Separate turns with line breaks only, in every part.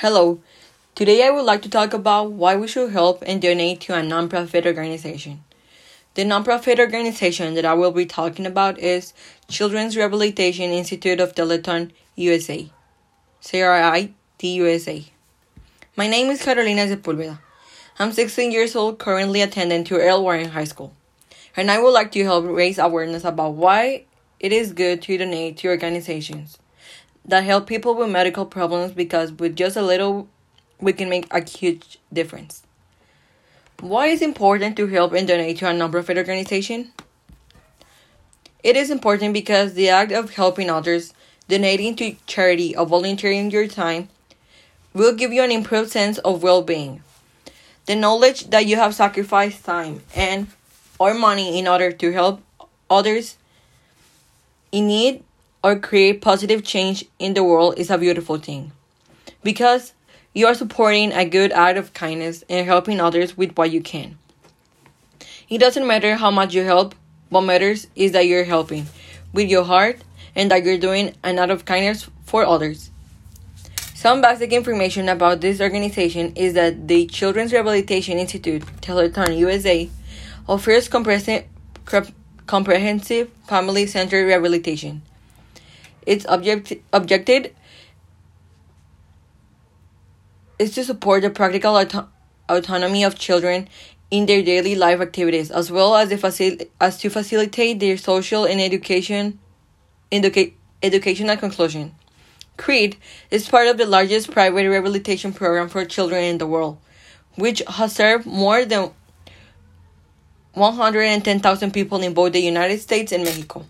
Hello. Today I would like to talk about why we should help and donate to a nonprofit organization. The nonprofit organization that I will be talking about is Children's Rehabilitation Institute of Teletón USA. CRIT USA. My name is Carolina Sepulveda. I'm 16 years old, currently attending to Earl Warren High School. And I would like to help raise awareness about why it is good to donate to organizations that help people with medical problems because with just a little we can make a huge difference. Why is important to help and donate to a nonprofit organization? It is important because the act of helping others, donating to charity, or volunteering your time will give you an improved sense of well-being. The knowledge that you have sacrificed time and or money in order to help others in need or create positive change in the world is a beautiful thing. Because you are supporting a good act of kindness and helping others with what you can. It doesn't matter how much you help, what matters is that you're helping with your heart and that you're doing an act of kindness for others. Some basic information about this organization is that the Children's Rehabilitation Institute, Teletón USA, offers comprehensive family centered rehabilitation. Its object, objective is to support the practical auto- autonomy of children in their daily life activities, as well as, facil- as to facilitate their social and education educa- educational conclusion. CRIT is part of the largest private rehabilitation program for children in the world, which has served more than 110,000 people in both the United States and Mexico.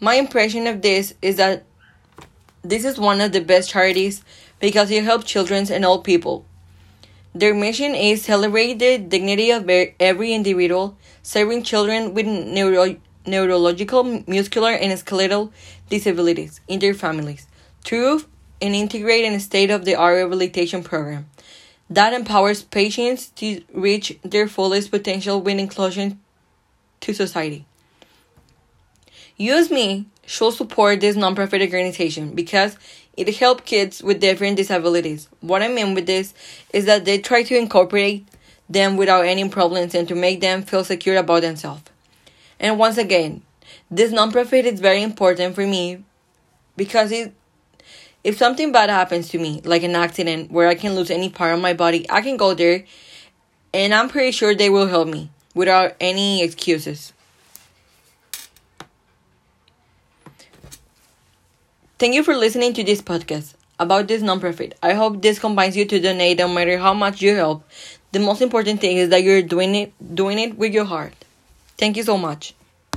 My impression of this is that this is one of the best charities because it helps children and old people. Their mission is celebrate the dignity of every individual, serving children with neuro neurological, muscular, and skeletal disabilities in their families through an integrated state-of-the-art rehabilitation program that empowers patients to reach their fullest potential with inclusion to society. Use Me should support this nonprofit organization because it helps kids with different disabilities. What I mean with this is that they try to incorporate them without any problems and to make them feel secure about themselves. And once again, this nonprofit is very important for me because it if something bad happens to me, like an accident where I can lose any part of my body, I can go there and I'm pretty sure they will help me without any excuses. Thank you for listening to this podcast about this nonprofit. I hope this combines you to donate no matter how much you help. The most important thing is that you're doing it doing it with your heart. Thank you so much.